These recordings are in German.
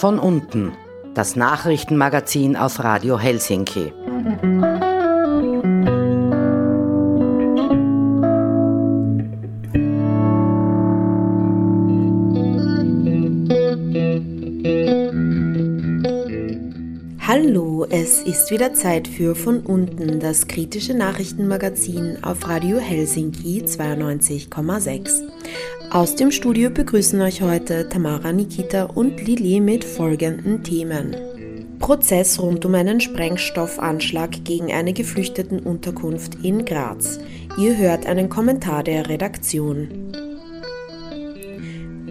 Von unten, das Nachrichtenmagazin auf Radio Helsinki. Es ist wieder Zeit für Von unten, das kritische Nachrichtenmagazin auf Radio Helsinki 92,6. Aus dem Studio begrüßen euch heute Tamara Nikita und Lili mit folgenden Themen. Prozess rund um einen Sprengstoffanschlag gegen eine Geflüchtetenunterkunft in Graz. Ihr hört einen Kommentar der Redaktion.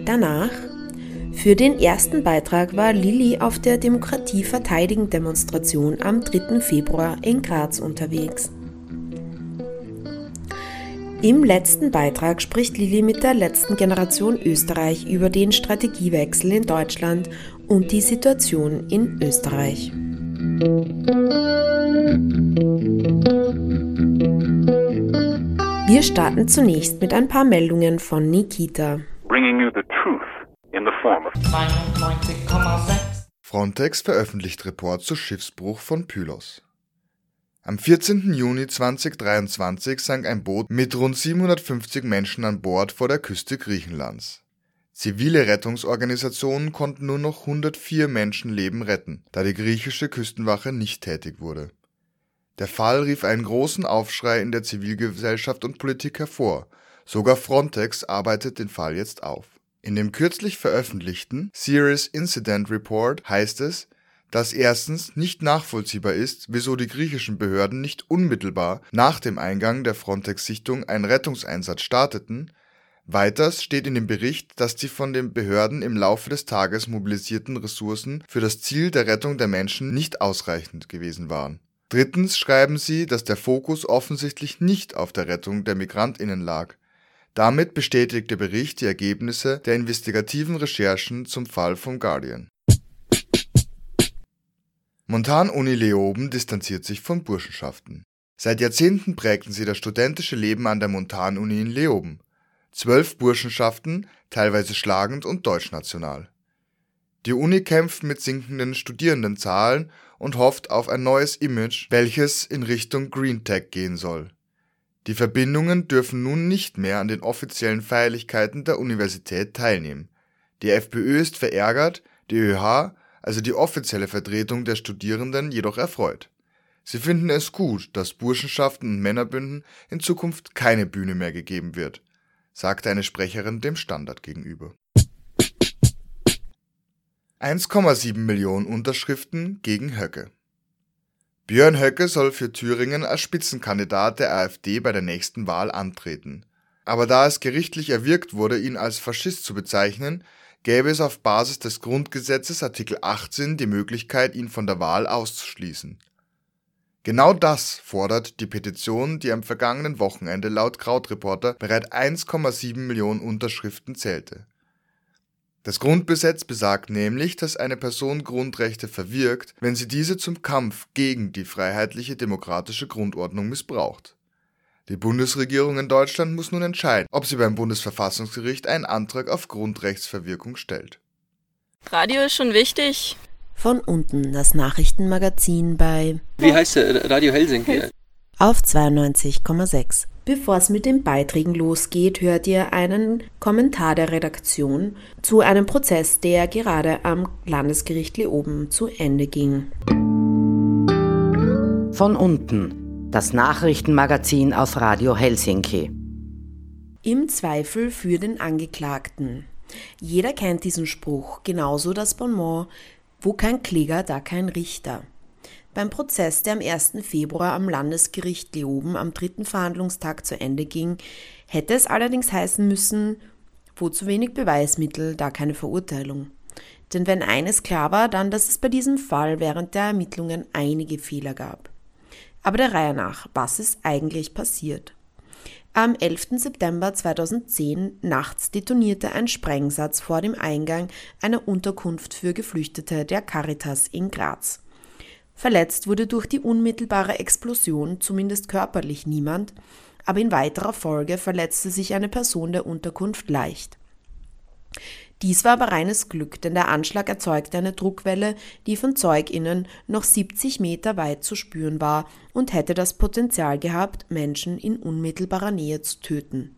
Danach für den ersten Beitrag war Lilly auf der Demokratie verteidigen Demonstration am 3. Februar in Graz unterwegs. Im letzten Beitrag spricht Lilly mit der letzten Generation Österreich über den Strategiewechsel in Deutschland und die Situation in Österreich. Wir starten zunächst mit ein paar Meldungen von Nikita. Frontex veröffentlicht Report zu Schiffsbruch von Pylos. Am 14. Juni 2023 sank ein Boot mit rund 750 Menschen an Bord vor der Küste Griechenlands. Zivile Rettungsorganisationen konnten nur noch 104 Menschenleben retten, da die griechische Küstenwache nicht tätig wurde. Der Fall rief einen großen Aufschrei in der Zivilgesellschaft und Politik hervor. Sogar Frontex arbeitet den Fall jetzt auf. In dem kürzlich veröffentlichten Serious Incident Report heißt es, dass erstens nicht nachvollziehbar ist, wieso die griechischen Behörden nicht unmittelbar nach dem Eingang der Frontex-Sichtung einen Rettungseinsatz starteten, weiters steht in dem Bericht, dass die von den Behörden im Laufe des Tages mobilisierten Ressourcen für das Ziel der Rettung der Menschen nicht ausreichend gewesen waren. Drittens schreiben sie, dass der Fokus offensichtlich nicht auf der Rettung der Migrantinnen lag. Damit bestätigt der Bericht die Ergebnisse der investigativen Recherchen zum Fall von Guardian. Montan-Uni Leoben distanziert sich von Burschenschaften. Seit Jahrzehnten prägten sie das studentische Leben an der Montan-Uni in Leoben. Zwölf Burschenschaften, teilweise schlagend und deutschnational. Die Uni kämpft mit sinkenden Studierendenzahlen und hofft auf ein neues Image, welches in Richtung Green Tech gehen soll. Die Verbindungen dürfen nun nicht mehr an den offiziellen Feierlichkeiten der Universität teilnehmen. Die FPÖ ist verärgert, die ÖH also die offizielle Vertretung der Studierenden, jedoch erfreut. Sie finden es gut, dass Burschenschaften und Männerbünden in Zukunft keine Bühne mehr gegeben wird, sagte eine Sprecherin dem Standard gegenüber. 1,7 Millionen Unterschriften gegen Höcke. Björn Höcke soll für Thüringen als Spitzenkandidat der AfD bei der nächsten Wahl antreten. Aber da es gerichtlich erwirkt wurde, ihn als Faschist zu bezeichnen, gäbe es auf Basis des Grundgesetzes Artikel 18 die Möglichkeit, ihn von der Wahl auszuschließen. Genau das fordert die Petition, die am vergangenen Wochenende laut Krautreporter bereits 1,7 Millionen Unterschriften zählte. Das Grundgesetz besagt nämlich, dass eine Person Grundrechte verwirkt, wenn sie diese zum Kampf gegen die freiheitliche demokratische Grundordnung missbraucht die Bundesregierung in Deutschland muss nun entscheiden, ob sie beim Bundesverfassungsgericht einen Antrag auf Grundrechtsverwirkung stellt. Radio ist schon wichtig. Von unten das Nachrichtenmagazin bei Wie heißt der? Radio Helsinki. Auf 92,6. Bevor es mit den Beiträgen losgeht, hört ihr einen Kommentar der Redaktion zu einem Prozess, der gerade am Landesgericht Leoben zu Ende ging. Von unten das Nachrichtenmagazin auf Radio Helsinki. Im Zweifel für den Angeklagten. Jeder kennt diesen Spruch, genauso das Bonmot, wo kein Kläger, da kein Richter. Beim Prozess, der am 1. Februar am Landesgericht Leoben am dritten Verhandlungstag zu Ende ging, hätte es allerdings heißen müssen, wo zu wenig Beweismittel, da keine Verurteilung. Denn wenn eines klar war, dann, dass es bei diesem Fall während der Ermittlungen einige Fehler gab. Aber der Reihe nach, was ist eigentlich passiert? Am 11. September 2010 nachts detonierte ein Sprengsatz vor dem Eingang einer Unterkunft für Geflüchtete der Caritas in Graz. Verletzt wurde durch die unmittelbare Explosion zumindest körperlich niemand, aber in weiterer Folge verletzte sich eine Person der Unterkunft leicht. Dies war aber reines Glück, denn der Anschlag erzeugte eine Druckwelle, die von ZeugInnen noch 70 Meter weit zu spüren war und hätte das Potenzial gehabt, Menschen in unmittelbarer Nähe zu töten.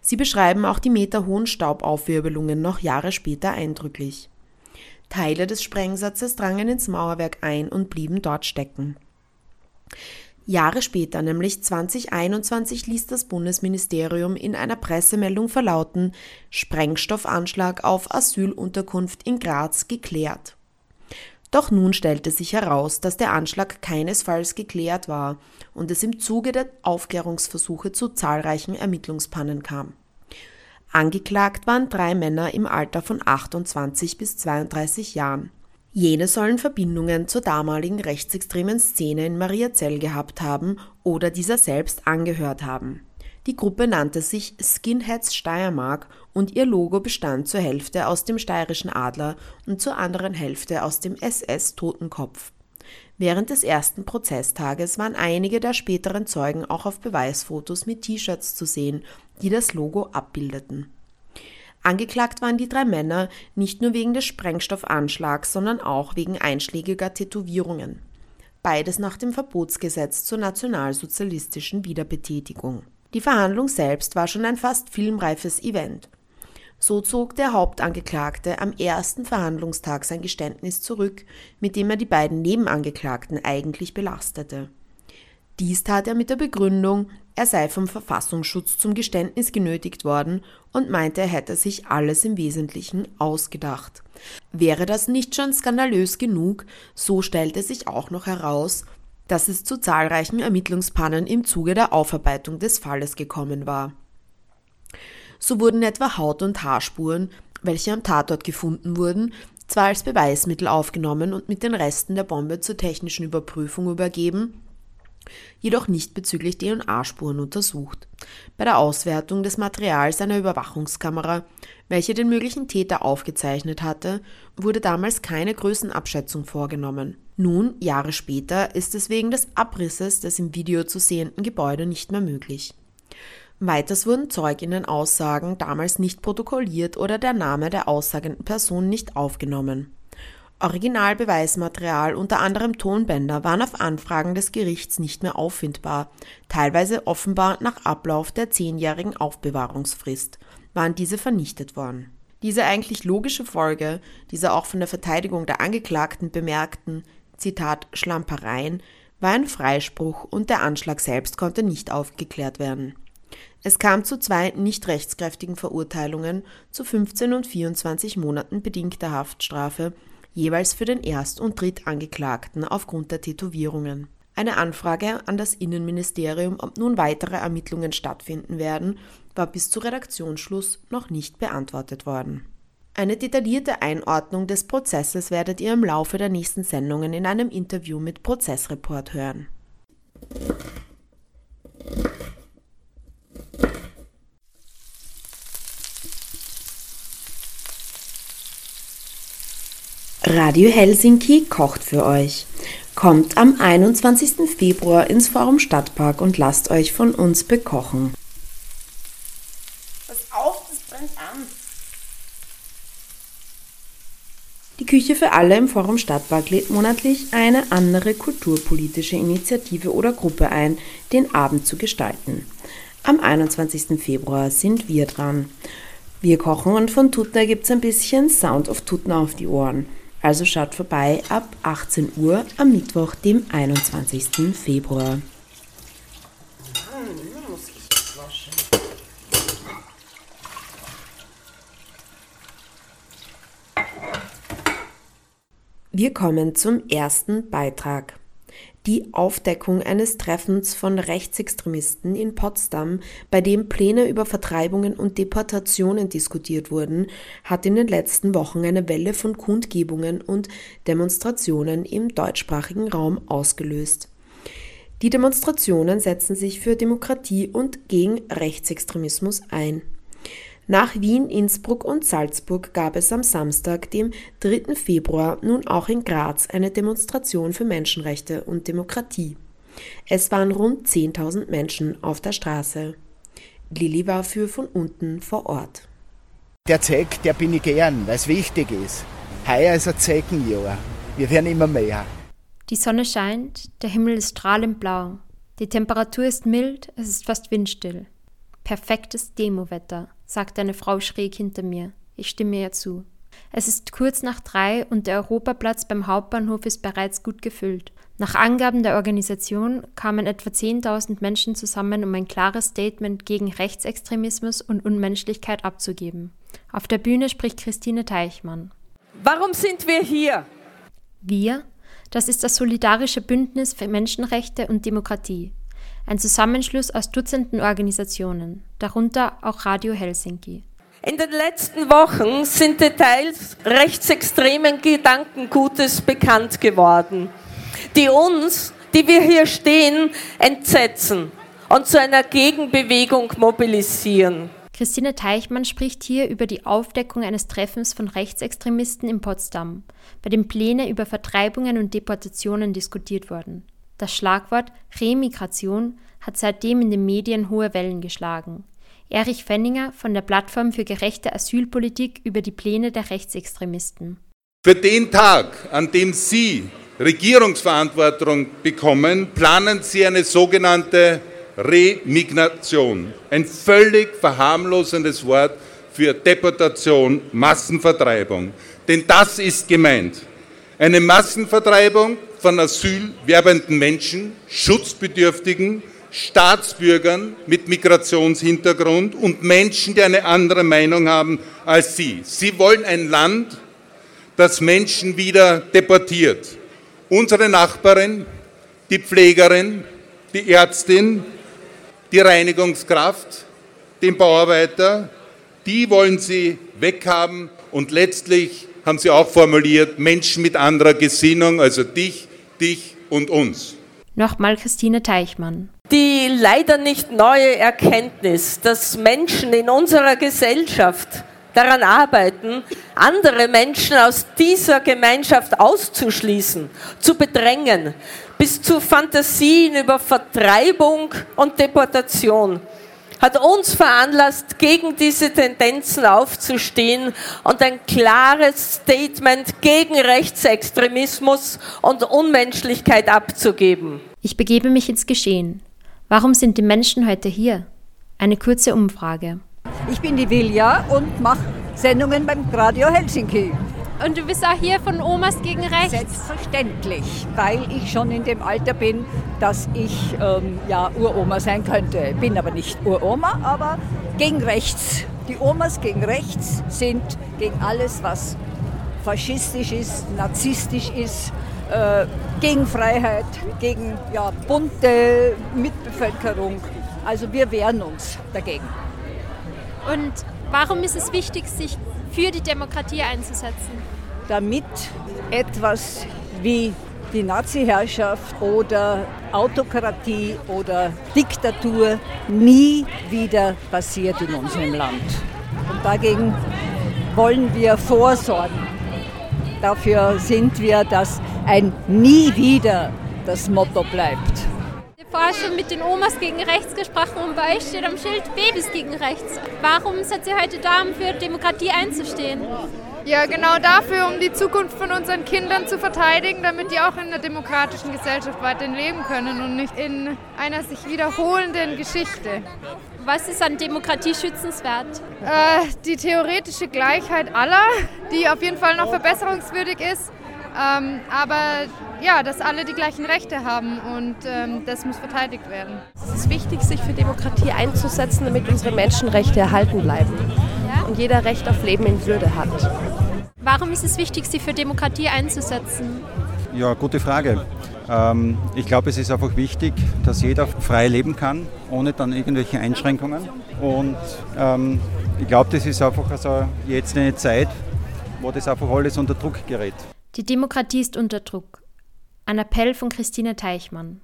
Sie beschreiben auch die meterhohen Staubaufwirbelungen noch Jahre später eindrücklich. Teile des Sprengsatzes drangen ins Mauerwerk ein und blieben dort stecken. Jahre später, nämlich 2021, ließ das Bundesministerium in einer Pressemeldung verlauten, Sprengstoffanschlag auf Asylunterkunft in Graz geklärt. Doch nun stellte sich heraus, dass der Anschlag keinesfalls geklärt war und es im Zuge der Aufklärungsversuche zu zahlreichen Ermittlungspannen kam. Angeklagt waren drei Männer im Alter von 28 bis 32 Jahren. Jene sollen Verbindungen zur damaligen rechtsextremen Szene in Mariazell gehabt haben oder dieser selbst angehört haben. Die Gruppe nannte sich Skinheads Steiermark und ihr Logo bestand zur Hälfte aus dem steirischen Adler und zur anderen Hälfte aus dem SS Totenkopf. Während des ersten Prozesstages waren einige der späteren Zeugen auch auf Beweisfotos mit T-Shirts zu sehen, die das Logo abbildeten. Angeklagt waren die drei Männer nicht nur wegen des Sprengstoffanschlags, sondern auch wegen einschlägiger Tätowierungen. Beides nach dem Verbotsgesetz zur nationalsozialistischen Wiederbetätigung. Die Verhandlung selbst war schon ein fast filmreifes Event. So zog der Hauptangeklagte am ersten Verhandlungstag sein Geständnis zurück, mit dem er die beiden Nebenangeklagten eigentlich belastete. Dies tat er mit der Begründung, er sei vom Verfassungsschutz zum Geständnis genötigt worden und meinte, er hätte sich alles im Wesentlichen ausgedacht. Wäre das nicht schon skandalös genug, so stellte sich auch noch heraus, dass es zu zahlreichen Ermittlungspannen im Zuge der Aufarbeitung des Falles gekommen war. So wurden etwa Haut- und Haarspuren, welche am Tatort gefunden wurden, zwar als Beweismittel aufgenommen und mit den Resten der Bombe zur technischen Überprüfung übergeben, jedoch nicht bezüglich DNA-Spuren untersucht. Bei der Auswertung des Materials einer Überwachungskamera, welche den möglichen Täter aufgezeichnet hatte, wurde damals keine Größenabschätzung vorgenommen. Nun, Jahre später, ist es wegen des Abrisses des im Video zu sehenden Gebäude nicht mehr möglich. Weiters wurden Zeuginnen-Aussagen damals nicht protokolliert oder der Name der aussagenden Person nicht aufgenommen. Originalbeweismaterial, unter anderem Tonbänder, waren auf Anfragen des Gerichts nicht mehr auffindbar, teilweise offenbar nach Ablauf der zehnjährigen Aufbewahrungsfrist waren diese vernichtet worden. Diese eigentlich logische Folge dieser auch von der Verteidigung der Angeklagten bemerkten, Zitat, Schlampereien, war ein Freispruch und der Anschlag selbst konnte nicht aufgeklärt werden. Es kam zu zwei nicht rechtskräftigen Verurteilungen zu 15 und 24 Monaten bedingter Haftstrafe jeweils für den Erst- und Drittangeklagten aufgrund der Tätowierungen. Eine Anfrage an das Innenministerium, ob nun weitere Ermittlungen stattfinden werden, war bis zu Redaktionsschluss noch nicht beantwortet worden. Eine detaillierte Einordnung des Prozesses werdet ihr im Laufe der nächsten Sendungen in einem Interview mit Prozessreport hören. Radio Helsinki kocht für euch. Kommt am 21. Februar ins Forum Stadtpark und lasst euch von uns bekochen. Pass auf, das brennt an. Die Küche für alle im Forum Stadtpark lädt monatlich eine andere kulturpolitische Initiative oder Gruppe ein, den Abend zu gestalten. Am 21. Februar sind wir dran. Wir kochen und von Tutner gibt es ein bisschen Sound of Tutner auf die Ohren. Also schaut vorbei ab 18 Uhr am Mittwoch, dem 21. Februar. Wir kommen zum ersten Beitrag. Die Aufdeckung eines Treffens von Rechtsextremisten in Potsdam, bei dem Pläne über Vertreibungen und Deportationen diskutiert wurden, hat in den letzten Wochen eine Welle von Kundgebungen und Demonstrationen im deutschsprachigen Raum ausgelöst. Die Demonstrationen setzen sich für Demokratie und gegen Rechtsextremismus ein. Nach Wien, Innsbruck und Salzburg gab es am Samstag, dem 3. Februar, nun auch in Graz eine Demonstration für Menschenrechte und Demokratie. Es waren rund 10.000 Menschen auf der Straße. Lilly war für von unten vor Ort. Der Zeck, der bin ich gern, weil es wichtig ist. Heuer ist ein Zeckenjahr. Wir werden immer mehr. Die Sonne scheint, der Himmel ist strahlend blau. Die Temperatur ist mild, es ist fast windstill. Perfektes Demowetter, sagt eine Frau schräg hinter mir. Ich stimme ihr zu. Es ist kurz nach drei und der Europaplatz beim Hauptbahnhof ist bereits gut gefüllt. Nach Angaben der Organisation kamen etwa 10.000 Menschen zusammen, um ein klares Statement gegen Rechtsextremismus und Unmenschlichkeit abzugeben. Auf der Bühne spricht Christine Teichmann. Warum sind wir hier? Wir? Das ist das Solidarische Bündnis für Menschenrechte und Demokratie. Ein Zusammenschluss aus Dutzenden Organisationen, darunter auch Radio Helsinki. In den letzten Wochen sind Details rechtsextremen Gedankengutes bekannt geworden, die uns, die wir hier stehen, entsetzen und zu einer Gegenbewegung mobilisieren. Christine Teichmann spricht hier über die Aufdeckung eines Treffens von Rechtsextremisten in Potsdam, bei dem Pläne über Vertreibungen und Deportationen diskutiert wurden. Das Schlagwort Remigration hat seitdem in den Medien hohe Wellen geschlagen. Erich Fenninger von der Plattform für gerechte Asylpolitik über die Pläne der Rechtsextremisten. Für den Tag, an dem Sie Regierungsverantwortung bekommen, planen Sie eine sogenannte Remigration. Ein völlig verharmlosendes Wort für Deportation, Massenvertreibung. Denn das ist gemeint. Eine Massenvertreibung von asylwerbenden Menschen, Schutzbedürftigen, Staatsbürgern mit Migrationshintergrund und Menschen, die eine andere Meinung haben als Sie. Sie wollen ein Land, das Menschen wieder deportiert. Unsere Nachbarin, die Pflegerin, die Ärztin, die Reinigungskraft, den Bauarbeiter, die wollen Sie weghaben und letztlich haben Sie auch formuliert, Menschen mit anderer Gesinnung, also dich, dich und uns. Nochmal Christine Teichmann die leider nicht neue Erkenntnis, dass Menschen in unserer Gesellschaft daran arbeiten, andere Menschen aus dieser Gemeinschaft auszuschließen, zu bedrängen, bis zu Fantasien über Vertreibung und Deportation, hat uns veranlasst, gegen diese Tendenzen aufzustehen und ein klares Statement gegen Rechtsextremismus und Unmenschlichkeit abzugeben. Ich begebe mich ins Geschehen. Warum sind die Menschen heute hier? Eine kurze Umfrage. Ich bin die Vilja und mache Sendungen beim Radio Helsinki. Und du bist auch hier von Omas gegen Rechts? Selbstverständlich, weil ich schon in dem Alter bin, dass ich ähm, ja Uroma sein könnte. Bin aber nicht Uroma, aber gegen Rechts. Die Omas gegen Rechts sind gegen alles, was faschistisch ist, narzisstisch ist, äh, gegen Freiheit, gegen ja, bunte Mitbevölkerung. Also wir wehren uns dagegen. Und warum ist es wichtig, sich für die Demokratie einzusetzen? Damit etwas wie die Nazi-Herrschaft oder Autokratie oder Diktatur nie wieder passiert in unserem Land. Und dagegen wollen wir vorsorgen. Dafür sind wir, dass ein Nie wieder das Motto bleibt. Ich habe vorher schon mit den Omas gegen rechts gesprochen und bei euch steht am Schild Babys gegen rechts. Warum seid ihr heute da, um für Demokratie einzustehen? Ja, genau dafür, um die Zukunft von unseren Kindern zu verteidigen, damit die auch in einer demokratischen Gesellschaft weiterhin leben können und nicht in einer sich wiederholenden Geschichte. Was ist an Demokratie schützenswert? Äh, die theoretische Gleichheit aller, die auf jeden Fall noch verbesserungswürdig ist. Ähm, aber ja, dass alle die gleichen Rechte haben und ähm, das muss verteidigt werden. Es ist wichtig, sich für Demokratie einzusetzen, damit unsere Menschenrechte erhalten bleiben ja? und jeder Recht auf Leben in Würde hat. Warum ist es wichtig, sich für Demokratie einzusetzen? Ja, gute Frage. Ähm, ich glaube, es ist einfach wichtig, dass jeder frei leben kann, ohne dann irgendwelche Einschränkungen. Und ähm, ich glaube, das ist einfach also jetzt eine Zeit, wo das einfach alles unter Druck gerät. Die Demokratie ist unter Druck. Ein Appell von Christine Teichmann.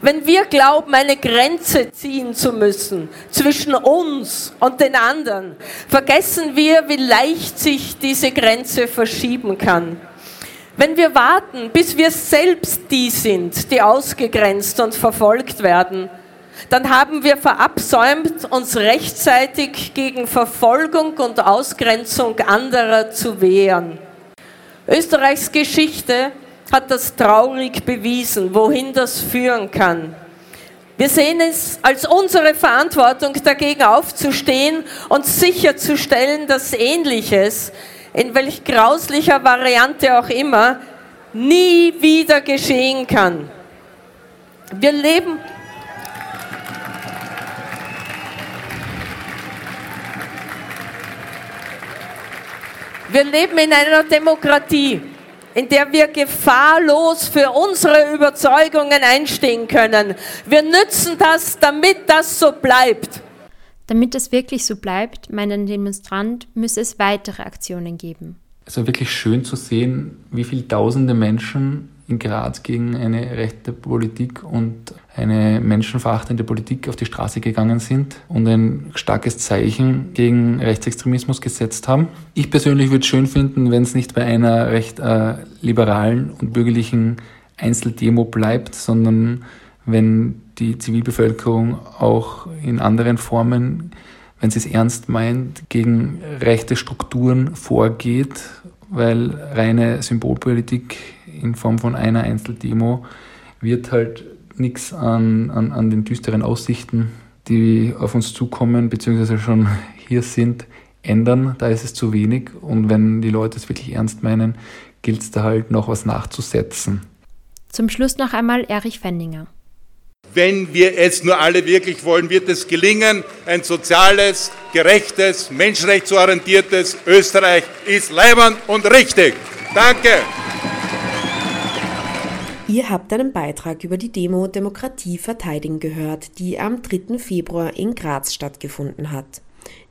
Wenn wir glauben, eine Grenze ziehen zu müssen zwischen uns und den anderen, vergessen wir, wie leicht sich diese Grenze verschieben kann. Wenn wir warten, bis wir selbst die sind, die ausgegrenzt und verfolgt werden, dann haben wir verabsäumt, uns rechtzeitig gegen Verfolgung und Ausgrenzung anderer zu wehren. Österreichs Geschichte hat das traurig bewiesen, wohin das führen kann. Wir sehen es als unsere Verantwortung, dagegen aufzustehen und sicherzustellen, dass Ähnliches, in welch grauslicher Variante auch immer, nie wieder geschehen kann. Wir leben Wir leben in einer Demokratie, in der wir gefahrlos für unsere Überzeugungen einstehen können. Wir nützen das, damit das so bleibt. Damit es wirklich so bleibt, meint ein Demonstrant, müsse es weitere Aktionen geben. Es war wirklich schön zu sehen, wie viele tausende Menschen in Graz gegen eine rechte Politik und eine menschenverachtende Politik auf die Straße gegangen sind und ein starkes Zeichen gegen Rechtsextremismus gesetzt haben. Ich persönlich würde es schön finden, wenn es nicht bei einer recht äh, liberalen und bürgerlichen Einzeldemo bleibt, sondern wenn die Zivilbevölkerung auch in anderen Formen, wenn sie es ernst meint, gegen rechte Strukturen vorgeht, weil reine Symbolpolitik in Form von einer Einzeldemo wird halt nichts an, an, an den düsteren Aussichten, die auf uns zukommen, beziehungsweise schon hier sind, ändern. Da ist es zu wenig. Und wenn die Leute es wirklich ernst meinen, gilt es da halt noch was nachzusetzen. Zum Schluss noch einmal Erich Fenninger. Wenn wir es nur alle wirklich wollen, wird es gelingen. Ein soziales, gerechtes, menschenrechtsorientiertes Österreich ist leibend und richtig. Danke. Ihr habt einen Beitrag über die Demo Demokratie verteidigen gehört, die am 3. Februar in Graz stattgefunden hat.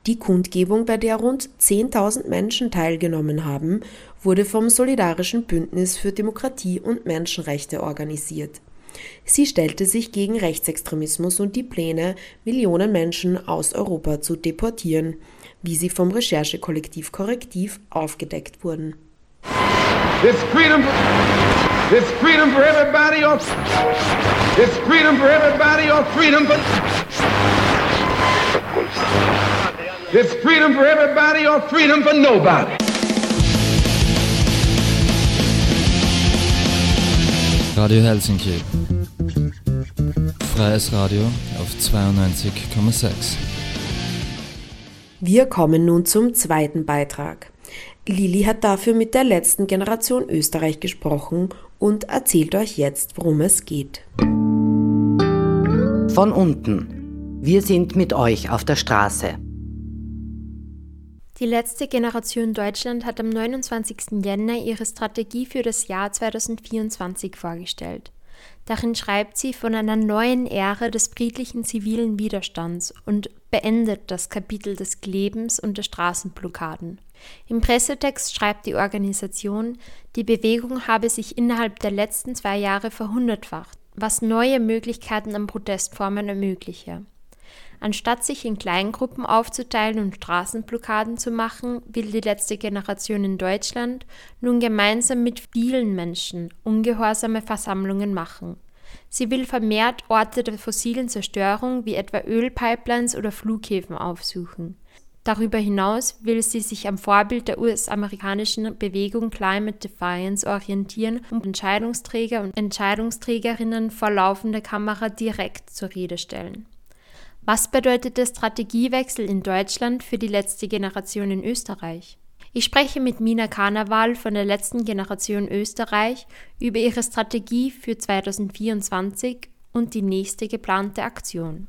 Die Kundgebung, bei der rund 10.000 Menschen teilgenommen haben, wurde vom Solidarischen Bündnis für Demokratie und Menschenrechte organisiert. Sie stellte sich gegen Rechtsextremismus und die Pläne, Millionen Menschen aus Europa zu deportieren, wie sie vom Recherchekollektiv Korrektiv aufgedeckt wurden. This freedom, this freedom for everybody or this freedom for everybody or freedom for this freedom for everybody or freedom for nobody. Radio Helsinki. Freies Radio auf 92,6. Wir kommen nun zum zweiten Beitrag. Lili hat dafür mit der letzten Generation Österreich gesprochen und erzählt euch jetzt, worum es geht. Von unten. Wir sind mit euch auf der Straße. Die letzte Generation Deutschland hat am 29. Jänner ihre Strategie für das Jahr 2024 vorgestellt. Darin schreibt sie von einer neuen Ära des friedlichen zivilen Widerstands und beendet das Kapitel des Klebens und der Straßenblockaden. Im Pressetext schreibt die Organisation, die Bewegung habe sich innerhalb der letzten zwei Jahre verhundertfacht, was neue Möglichkeiten an Protestformen ermögliche. Anstatt sich in Kleingruppen aufzuteilen und Straßenblockaden zu machen, will die letzte Generation in Deutschland nun gemeinsam mit vielen Menschen ungehorsame Versammlungen machen. Sie will vermehrt Orte der fossilen Zerstörung wie etwa Ölpipelines oder Flughäfen aufsuchen. Darüber hinaus will sie sich am Vorbild der US-amerikanischen Bewegung Climate Defiance orientieren und Entscheidungsträger und Entscheidungsträgerinnen vor laufender Kamera direkt zur Rede stellen. Was bedeutet der Strategiewechsel in Deutschland für die letzte Generation in Österreich? Ich spreche mit Mina Karneval von der letzten Generation Österreich über ihre Strategie für 2024 und die nächste geplante Aktion.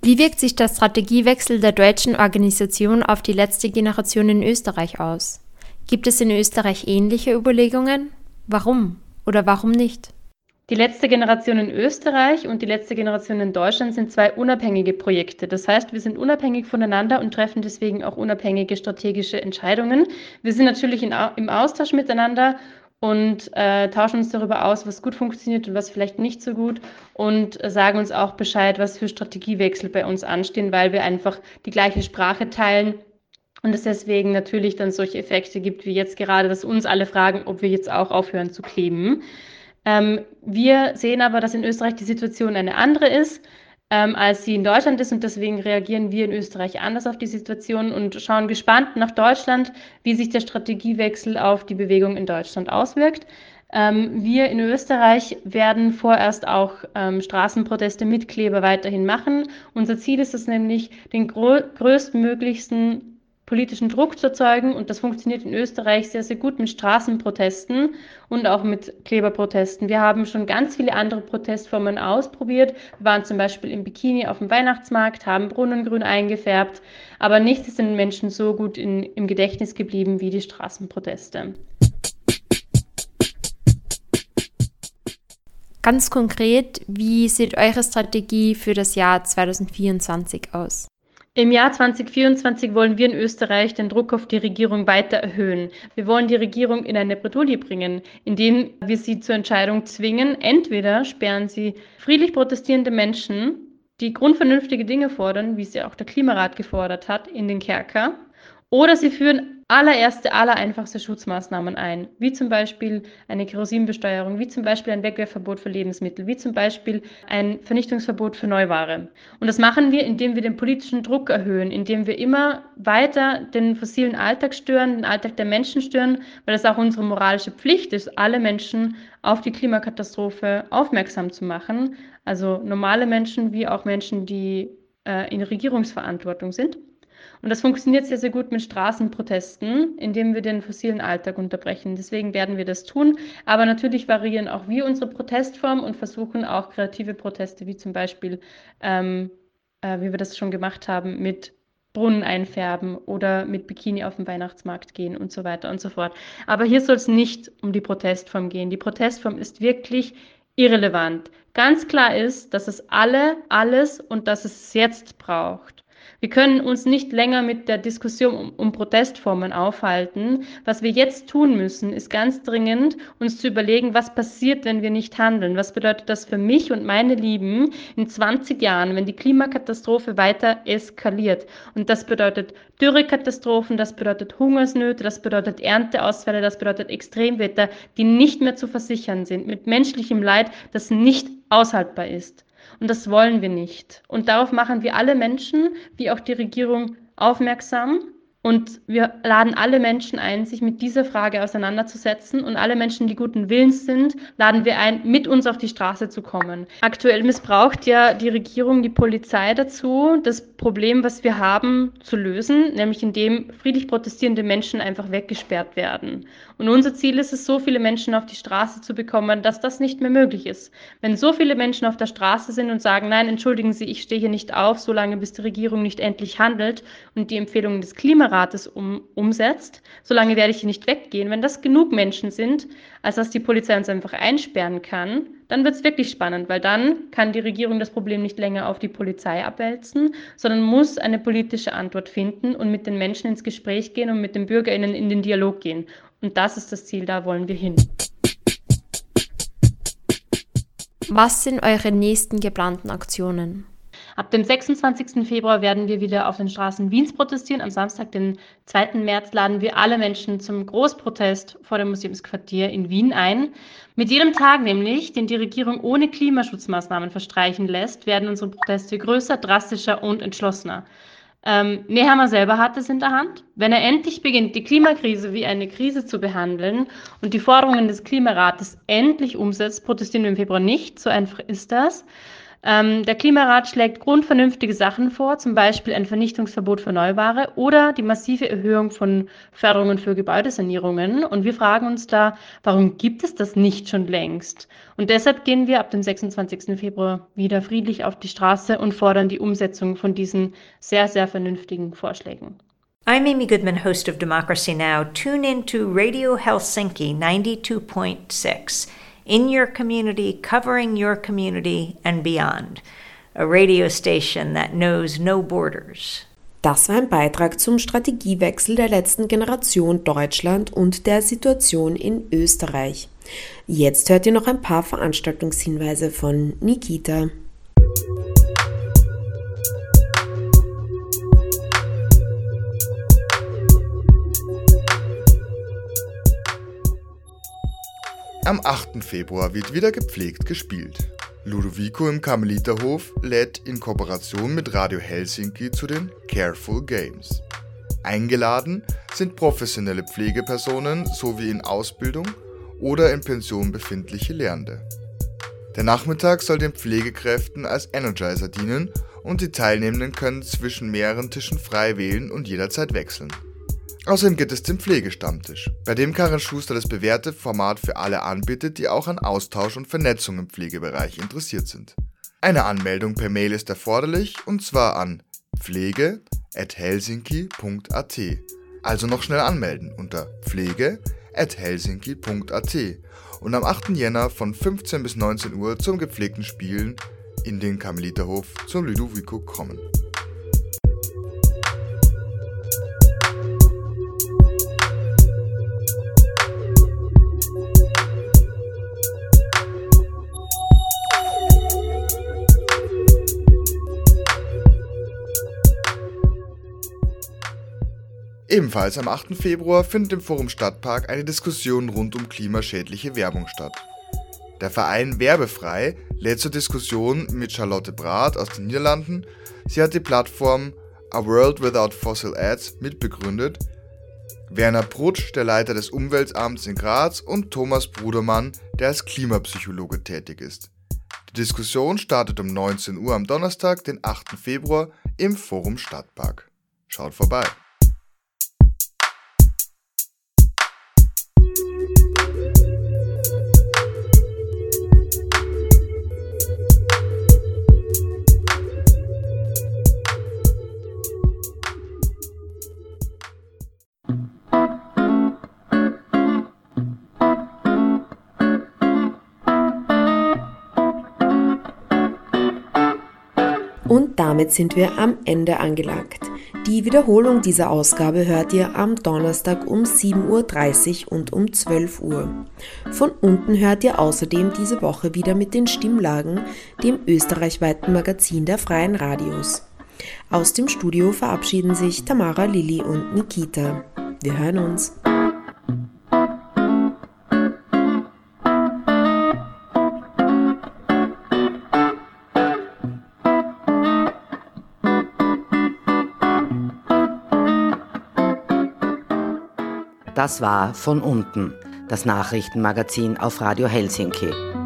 Wie wirkt sich der Strategiewechsel der deutschen Organisation auf die letzte Generation in Österreich aus? Gibt es in Österreich ähnliche Überlegungen? Warum oder warum nicht? Die letzte Generation in Österreich und die letzte Generation in Deutschland sind zwei unabhängige Projekte. Das heißt, wir sind unabhängig voneinander und treffen deswegen auch unabhängige strategische Entscheidungen. Wir sind natürlich in, im Austausch miteinander und äh, tauschen uns darüber aus, was gut funktioniert und was vielleicht nicht so gut und äh, sagen uns auch Bescheid, was für Strategiewechsel bei uns anstehen, weil wir einfach die gleiche Sprache teilen und es deswegen natürlich dann solche Effekte gibt, wie jetzt gerade, dass uns alle fragen, ob wir jetzt auch aufhören zu kleben. Ähm, wir sehen aber, dass in Österreich die Situation eine andere ist ähm, als sie in Deutschland ist. Und deswegen reagieren wir in Österreich anders auf die Situation und schauen gespannt nach Deutschland, wie sich der Strategiewechsel auf die Bewegung in Deutschland auswirkt. Ähm, wir in Österreich werden vorerst auch ähm, Straßenproteste mit Kleber weiterhin machen. Unser Ziel ist es nämlich, den größtmöglichsten politischen Druck zu erzeugen. Und das funktioniert in Österreich sehr, sehr gut mit Straßenprotesten und auch mit Kleberprotesten. Wir haben schon ganz viele andere Protestformen ausprobiert. Wir waren zum Beispiel im Bikini auf dem Weihnachtsmarkt, haben Brunnengrün eingefärbt. Aber nichts ist den Menschen so gut in, im Gedächtnis geblieben wie die Straßenproteste. Ganz konkret, wie sieht eure Strategie für das Jahr 2024 aus? Im Jahr 2024 wollen wir in Österreich den Druck auf die Regierung weiter erhöhen. Wir wollen die Regierung in eine Bredouille bringen, indem wir sie zur Entscheidung zwingen. Entweder sperren sie friedlich protestierende Menschen, die grundvernünftige Dinge fordern, wie sie auch der Klimarat gefordert hat, in den Kerker, oder sie führen allererste, allereinfachste Schutzmaßnahmen ein, wie zum Beispiel eine Kerosinbesteuerung, wie zum Beispiel ein Wegwerfverbot für Lebensmittel, wie zum Beispiel ein Vernichtungsverbot für Neuware. Und das machen wir, indem wir den politischen Druck erhöhen, indem wir immer weiter den fossilen Alltag stören, den Alltag der Menschen stören, weil es auch unsere moralische Pflicht ist, alle Menschen auf die Klimakatastrophe aufmerksam zu machen, also normale Menschen wie auch Menschen, die äh, in Regierungsverantwortung sind. Und das funktioniert sehr, sehr gut mit Straßenprotesten, indem wir den fossilen Alltag unterbrechen. Deswegen werden wir das tun. Aber natürlich variieren auch wir unsere Protestform und versuchen auch kreative Proteste, wie zum Beispiel, ähm, äh, wie wir das schon gemacht haben, mit Brunnen einfärben oder mit Bikini auf den Weihnachtsmarkt gehen und so weiter und so fort. Aber hier soll es nicht um die Protestform gehen. Die Protestform ist wirklich irrelevant. Ganz klar ist, dass es alle, alles und dass es jetzt braucht. Wir können uns nicht länger mit der Diskussion um, um, Protestformen aufhalten. Was wir jetzt tun müssen, ist ganz dringend, uns zu überlegen, was passiert, wenn wir nicht handeln. Was bedeutet das für mich und meine Lieben in 20 Jahren, wenn die Klimakatastrophe weiter eskaliert? Und das bedeutet Dürrekatastrophen, das bedeutet Hungersnöte, das bedeutet Ernteausfälle, das bedeutet Extremwetter, die nicht mehr zu versichern sind, mit menschlichem Leid, das nicht aushaltbar ist. Und das wollen wir nicht. Und darauf machen wir alle Menschen, wie auch die Regierung, aufmerksam. Und wir laden alle Menschen ein, sich mit dieser Frage auseinanderzusetzen. Und alle Menschen, die guten Willens sind, laden wir ein, mit uns auf die Straße zu kommen. Aktuell missbraucht ja die Regierung die Polizei dazu, das Problem, was wir haben, zu lösen, nämlich indem friedlich protestierende Menschen einfach weggesperrt werden. Und unser Ziel ist es, so viele Menschen auf die Straße zu bekommen, dass das nicht mehr möglich ist. Wenn so viele Menschen auf der Straße sind und sagen, nein, entschuldigen Sie, ich stehe hier nicht auf, solange bis die Regierung nicht endlich handelt und die Empfehlungen des Klimarates um, umsetzt, solange werde ich hier nicht weggehen. Wenn das genug Menschen sind, als dass die Polizei uns einfach einsperren kann, dann wird es wirklich spannend, weil dann kann die Regierung das Problem nicht länger auf die Polizei abwälzen, sondern muss eine politische Antwort finden und mit den Menschen ins Gespräch gehen und mit den BürgerInnen in den Dialog gehen. Und das ist das Ziel, da wollen wir hin. Was sind eure nächsten geplanten Aktionen? Ab dem 26. Februar werden wir wieder auf den Straßen Wiens protestieren. Am Samstag, den 2. März, laden wir alle Menschen zum Großprotest vor dem Museumsquartier in Wien ein. Mit jedem Tag nämlich, den die Regierung ohne Klimaschutzmaßnahmen verstreichen lässt, werden unsere Proteste größer, drastischer und entschlossener. Ähm, Nehammer selber hat es in der Hand. Wenn er endlich beginnt, die Klimakrise wie eine Krise zu behandeln und die Forderungen des Klimarates endlich umsetzt, protestieren wir im Februar nicht. So einfach ist das. Ähm, der Klimarat schlägt grundvernünftige Sachen vor, zum Beispiel ein Vernichtungsverbot für Neuware oder die massive Erhöhung von Förderungen für Gebäudesanierungen. Und wir fragen uns da, warum gibt es das nicht schon längst? Und deshalb gehen wir ab dem 26. Februar wieder friedlich auf die Straße und fordern die Umsetzung von diesen sehr, sehr vernünftigen Vorschlägen. I'm Amy Goodman, host of Democracy Now! Tune in to Radio Helsinki 92.6. in your community, covering your community and beyond. A radio station that knows no borders. Das war ein Beitrag zum Strategiewechsel der letzten Generation Deutschland und der Situation in Österreich. Jetzt hört ihr noch ein paar Veranstaltungshinweise von Nikita. Am 8. Februar wird wieder gepflegt gespielt. Ludovico im Karmeliterhof lädt in Kooperation mit Radio Helsinki zu den Careful Games. Eingeladen sind professionelle Pflegepersonen sowie in Ausbildung oder in Pension befindliche Lehrende. Der Nachmittag soll den Pflegekräften als Energizer dienen und die Teilnehmenden können zwischen mehreren Tischen frei wählen und jederzeit wechseln. Außerdem gibt es den Pflegestammtisch, bei dem Karin Schuster das bewährte Format für alle anbietet, die auch an Austausch und Vernetzung im Pflegebereich interessiert sind. Eine Anmeldung per Mail ist erforderlich und zwar an pflege.helsinki.at. Also noch schnell anmelden unter pflege.helsinki.at und am 8. Jänner von 15 bis 19 Uhr zum gepflegten Spielen in den Karmeliterhof zum Ludovico kommen. Ebenfalls am 8. Februar findet im Forum Stadtpark eine Diskussion rund um klimaschädliche Werbung statt. Der Verein Werbefrei lädt zur Diskussion mit Charlotte Brath aus den Niederlanden. Sie hat die Plattform A World Without Fossil Ads mitbegründet. Werner Prutsch, der Leiter des Umweltamts in Graz und Thomas Brudermann, der als Klimapsychologe tätig ist. Die Diskussion startet um 19 Uhr am Donnerstag, den 8. Februar im Forum Stadtpark. Schaut vorbei! Und damit sind wir am Ende angelangt. Die Wiederholung dieser Ausgabe hört ihr am Donnerstag um 7.30 Uhr und um 12 Uhr. Von unten hört ihr außerdem diese Woche wieder mit den Stimmlagen, dem österreichweiten Magazin der freien Radios. Aus dem Studio verabschieden sich Tamara, Lilly und Nikita. Wir hören uns. Das war von unten, das Nachrichtenmagazin auf Radio Helsinki.